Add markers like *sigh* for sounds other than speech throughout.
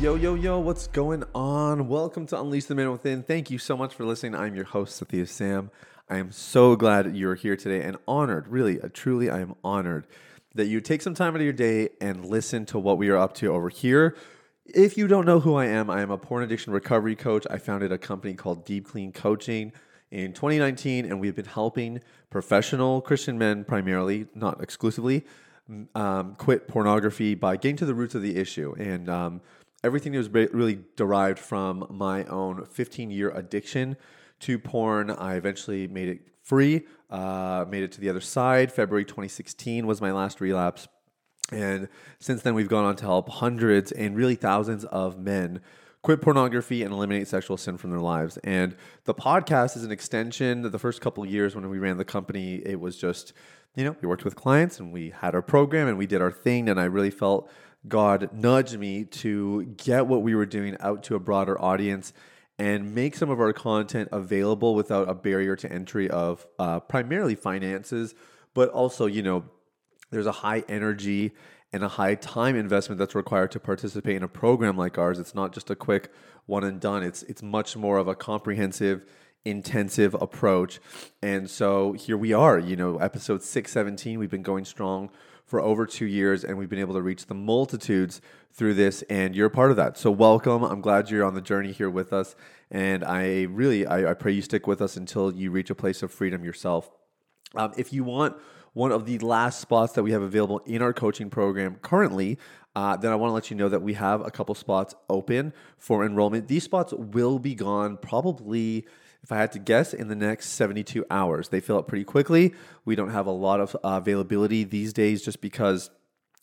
Yo, yo, yo, what's going on? Welcome to Unleash the Man Within. Thank you so much for listening. I'm your host, Sathiya Sam. I am so glad you're here today and honored, really, uh, truly, I am honored that you take some time out of your day and listen to what we are up to over here. If you don't know who I am, I am a porn addiction recovery coach. I founded a company called Deep Clean Coaching in 2019, and we've been helping professional Christian men, primarily, not exclusively, um, quit pornography by getting to the roots of the issue. And um, everything was really derived from my own 15 year addiction to porn. I eventually made it free, uh, made it to the other side. February 2016 was my last relapse. And since then, we've gone on to help hundreds and really thousands of men quit pornography and eliminate sexual sin from their lives. And the podcast is an extension. The first couple years when we ran the company, it was just, you know, we worked with clients and we had our program and we did our thing. And I really felt God nudged me to get what we were doing out to a broader audience and make some of our content available without a barrier to entry of uh, primarily finances, but also, you know, there's a high energy and a high time investment that's required to participate in a program like ours. It's not just a quick one and done. It's it's much more of a comprehensive intensive approach. And so here we are, you know, episode 617. We've been going strong for over two years, and we've been able to reach the multitudes through this, and you're part of that. So welcome. I'm glad you're on the journey here with us, and I really I, I pray you stick with us until you reach a place of freedom yourself. Um, if you want one of the last spots that we have available in our coaching program currently, uh, then I want to let you know that we have a couple spots open for enrollment. These spots will be gone probably if I had to guess, in the next 72 hours. They fill up pretty quickly. We don't have a lot of uh, availability these days just because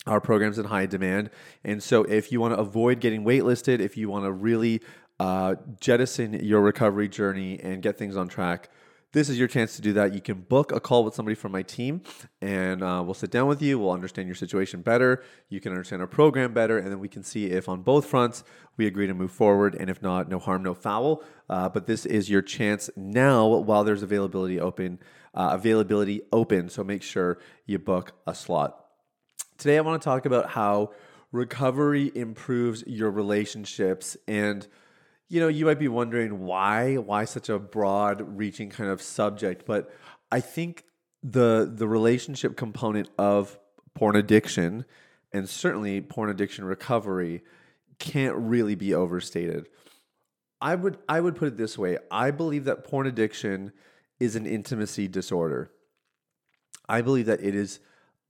our program's in high demand. And so, if you want to avoid getting waitlisted, if you want to really uh, jettison your recovery journey and get things on track, this is your chance to do that. You can book a call with somebody from my team, and uh, we'll sit down with you. We'll understand your situation better. You can understand our program better, and then we can see if on both fronts we agree to move forward. And if not, no harm, no foul. Uh, but this is your chance now while there's availability open. Uh, availability open, so make sure you book a slot. Today, I want to talk about how recovery improves your relationships and you know, you might be wondering why, why such a broad reaching kind of subject, but I think the the relationship component of porn addiction and certainly porn addiction recovery can't really be overstated. I would I would put it this way. I believe that porn addiction is an intimacy disorder. I believe that it is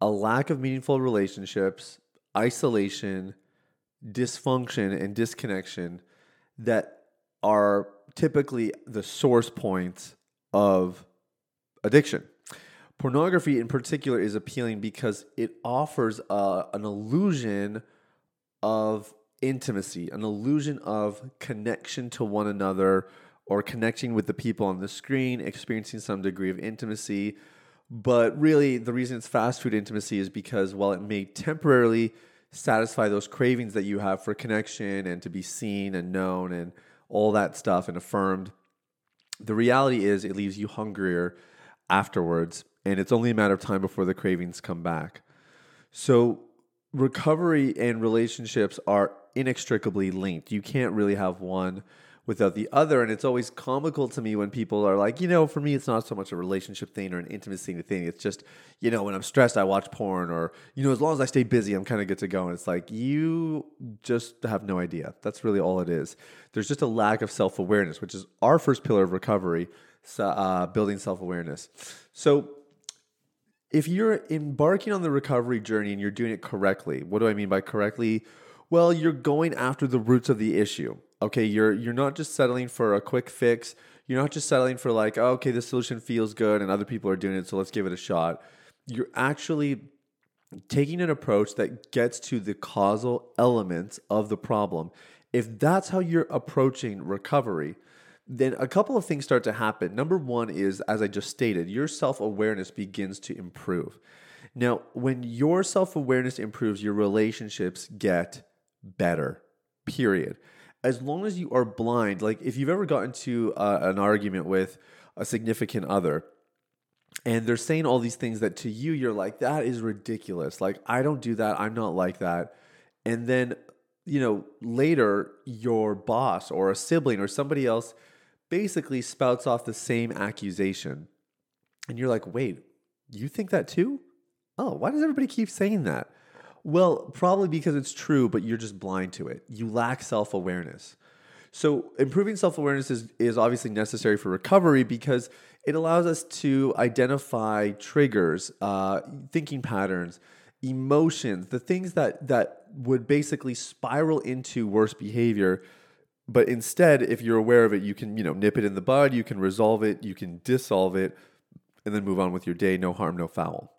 a lack of meaningful relationships, isolation, dysfunction and disconnection that are typically the source points of addiction. Pornography, in particular, is appealing because it offers uh, an illusion of intimacy, an illusion of connection to one another or connecting with the people on the screen, experiencing some degree of intimacy. But really, the reason it's fast food intimacy is because while it may temporarily satisfy those cravings that you have for connection and to be seen and known and all that stuff and affirmed. The reality is, it leaves you hungrier afterwards, and it's only a matter of time before the cravings come back. So, recovery and relationships are inextricably linked. You can't really have one without the other. And it's always comical to me when people are like, you know, for me, it's not so much a relationship thing or an intimacy thing. It's just, you know, when I'm stressed, I watch porn, or, you know, as long as I stay busy, I'm kind of good to go. And it's like, you just have no idea. That's really all it is. There's just a lack of self awareness, which is our first pillar of recovery, uh, building self awareness. So, if you're embarking on the recovery journey and you're doing it correctly, what do I mean by correctly? Well, you're going after the roots of the issue okay you're you're not just settling for a quick fix you're not just settling for like oh, okay this solution feels good and other people are doing it so let's give it a shot you're actually taking an approach that gets to the causal elements of the problem, if that's how you're approaching recovery, then a couple of things start to happen. Number one is, as I just stated, your self awareness begins to improve. Now, when your self awareness improves, your relationships get better, period. As long as you are blind, like if you've ever gotten to uh, an argument with a significant other, and they're saying all these things that to you you're like that is ridiculous like i don't do that i'm not like that and then you know later your boss or a sibling or somebody else basically spouts off the same accusation. And you're like, wait, you think that too? Oh, why does everybody keep saying that? Well, probably because it's true, but you're just blind to it. You lack self awareness. So, improving self awareness is, is obviously necessary for recovery because it allows us to identify triggers, uh, thinking patterns, emotions, the things that, that would basically spiral into worse behavior but instead, if you're aware of it, you can, you know, nip it in the bud, you can resolve it, you can dissolve it, and then move on with your day. No harm, no foul.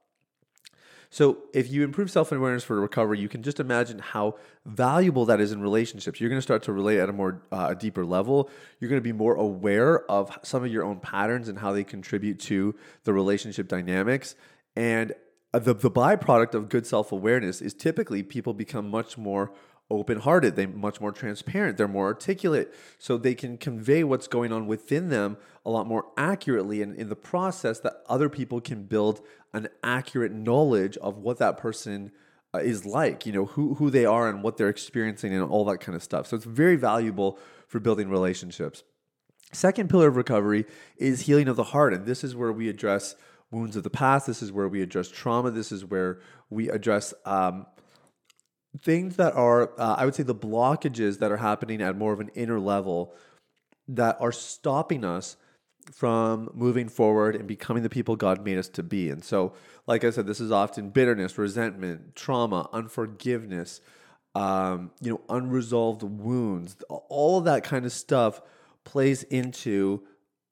So, if you improve self awareness for recovery, you can just imagine how valuable that is in relationships. You're going to start to relate at a more uh, a deeper level. You're going to be more aware of some of your own patterns and how they contribute to the relationship dynamics. And uh, the, the byproduct of good self awareness is typically people become much more open hearted, they're much more transparent, they're more articulate, so they can convey what's going on within them a lot more accurately. And in the process, that other people can build an accurate knowledge of what that person uh, is like, you know, who, who they are and what they're experiencing and all that kind of stuff. So it's very valuable for building relationships. Second pillar of recovery is healing of the heart. And this is where we address wounds of the past. This is where we address trauma. This is where we address um, things that are, uh, I would say, the blockages that are happening at more of an inner level that are stopping us from moving forward and becoming the people God made us to be. And so, like I said, this is often bitterness, resentment, trauma, unforgiveness, um, you know, unresolved wounds. All of that kind of stuff plays into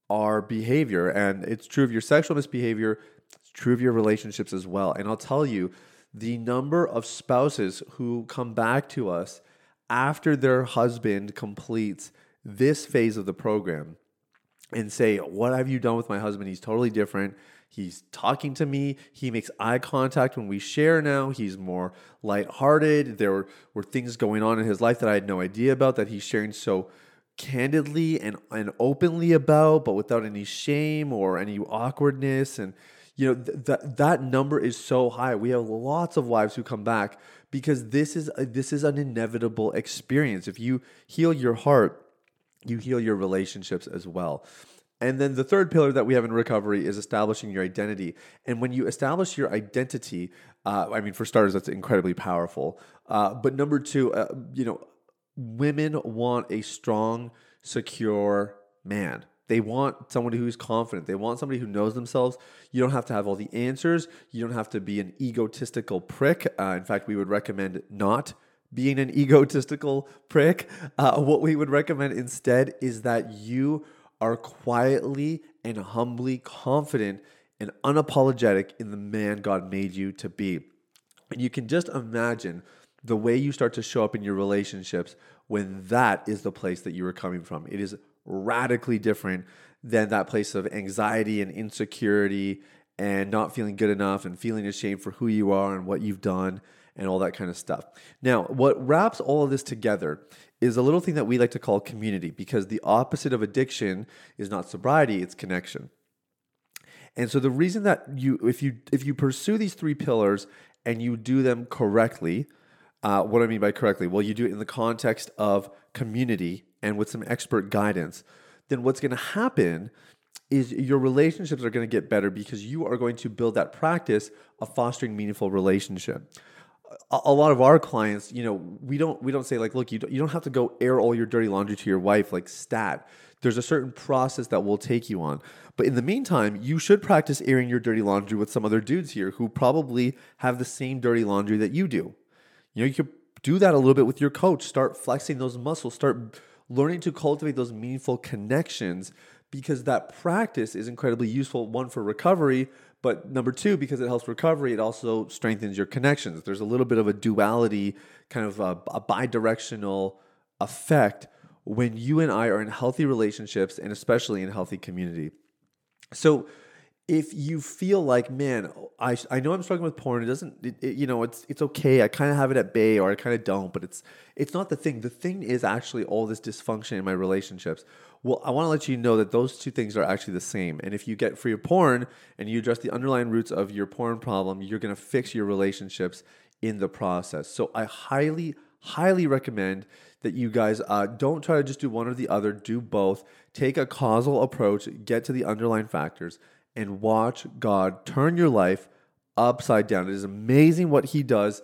our behavior. And it's true of your sexual misbehavior, it's true of your relationships as well. And I'll tell you, the number of spouses who come back to us after their husband completes this phase of the program and say, What have you done with my husband? He's totally different. He's talking to me. He makes eye contact when we share now. He's more lighthearted. There were, were things going on in his life that I had no idea about that he's sharing so candidly and, and openly about, but without any shame or any awkwardness. And you know th- that that number is so high. We have lots of wives who come back because this is a, this is an inevitable experience. If you heal your heart, you heal your relationships as well. And then the third pillar that we have in recovery is establishing your identity. And when you establish your identity, uh, I mean, for starters, that's incredibly powerful. Uh, but number two, uh, you know, women want a strong, secure man. They want somebody who's confident. They want somebody who knows themselves. You don't have to have all the answers. You don't have to be an egotistical prick. Uh, in fact, we would recommend not being an *laughs* egotistical prick. Uh, what we would recommend instead is that you are quietly and humbly confident and unapologetic in the man God made you to be. And you can just imagine the way you start to show up in your relationships when that is the place that you are coming from. It is radically different than that place of anxiety and insecurity and not feeling good enough and feeling ashamed for who you are and what you've done and all that kind of stuff. Now, what wraps all of this together is a little thing that we like to call community because the opposite of addiction is not sobriety, it's connection. And so the reason that you if you if you pursue these three pillars and you do them correctly, uh, what I mean by correctly, well, you do it in the context of community and with some expert guidance, then what's going to happen is your relationships are going to get better because you are going to build that practice of fostering meaningful relationship. A, a lot of our clients, you know, we don't we don't say like, look, you don't, you don't have to go air all your dirty laundry to your wife like stat. There's a certain process that we'll take you on. But in the meantime, you should practice airing your dirty laundry with some other dudes here who probably have the same dirty laundry that you do. You know, you could do that a little bit with your coach. Start flexing those muscles. Start learning to cultivate those meaningful connections because that practice is incredibly useful, one for recovery, But number two, because it helps recovery, it also strengthens your connections. There's a little bit of a duality, kind of a, a bi directional effect when you and I are in healthy relationships and especially in healthy community. So, if you feel like, man, I, I know I'm struggling with porn. It doesn't, it, it, you know, it's it's okay. I kind of have it at bay, or I kind of don't. But it's it's not the thing. The thing is actually all this dysfunction in my relationships. Well, I want to let you know that those two things are actually the same. And if you get free of porn and you address the underlying roots of your porn problem, you're going to fix your relationships in the process. So I highly, highly recommend that you guys uh, don't try to just do one or the other. Do both. Take a causal approach. Get to the underlying factors and watch God turn your life upside down. It is amazing what He does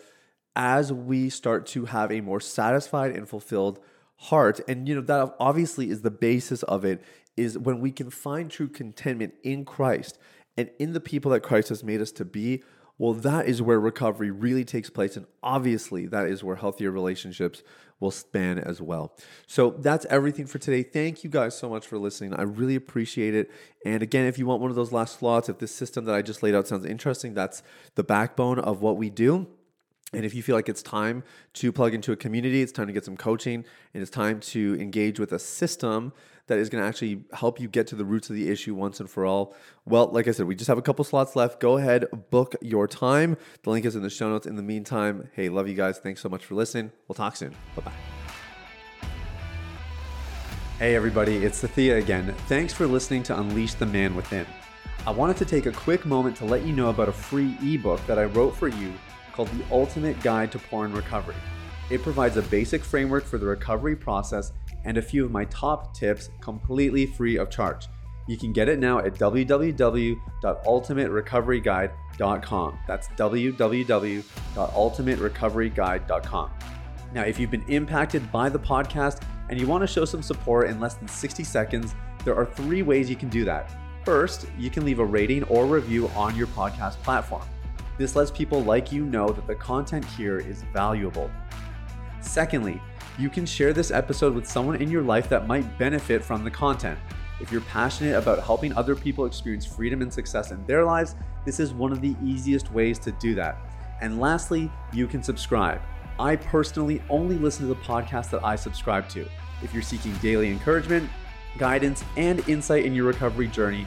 as we start to have a more satisfied and fulfilled heart. And you know that obviously is the basis of it is when we can find true contentment in Christ and in the people that Christ has made us to be. Well, that is where recovery really takes place. And obviously, that is where healthier relationships will span as well. So that's everything for today. Thank you guys so much for listening. I really appreciate it. And again, if you want one of those last slots, if this system that I just laid out sounds interesting, that's the backbone of what we do. And if you feel like it's time to plug into a community, it's time to get some coaching, and it's time to engage with a system that is going to actually help you get to the roots of the issue once and for all. Well, like I said, we just have a couple slots left. Go ahead, book your time. The link is in the show notes. In the meantime, hey, love you guys. Thanks so much for listening. We'll talk soon. Bye bye. Hey, everybody, it's Thea again. Thanks for listening to Unleash the Man Within. I wanted to take a quick moment to let you know about a free ebook that I wrote for you called The Ultimate Guide to Porn Recovery. It provides a basic framework for the recovery process and a few of my top tips completely free of charge. You can get it now at www.ultimaterecoveryguide.com. That's www.ultimaterecoveryguide.com. Now, if you've been impacted by the podcast and you want to show some support in less than 60 seconds, there are three ways you can do that. First, you can leave a rating or review on your podcast platform. This lets people like you know that the content here is valuable. Secondly, you can share this episode with someone in your life that might benefit from the content. If you're passionate about helping other people experience freedom and success in their lives, this is one of the easiest ways to do that. And lastly, you can subscribe. I personally only listen to the podcast that I subscribe to. If you're seeking daily encouragement, guidance, and insight in your recovery journey,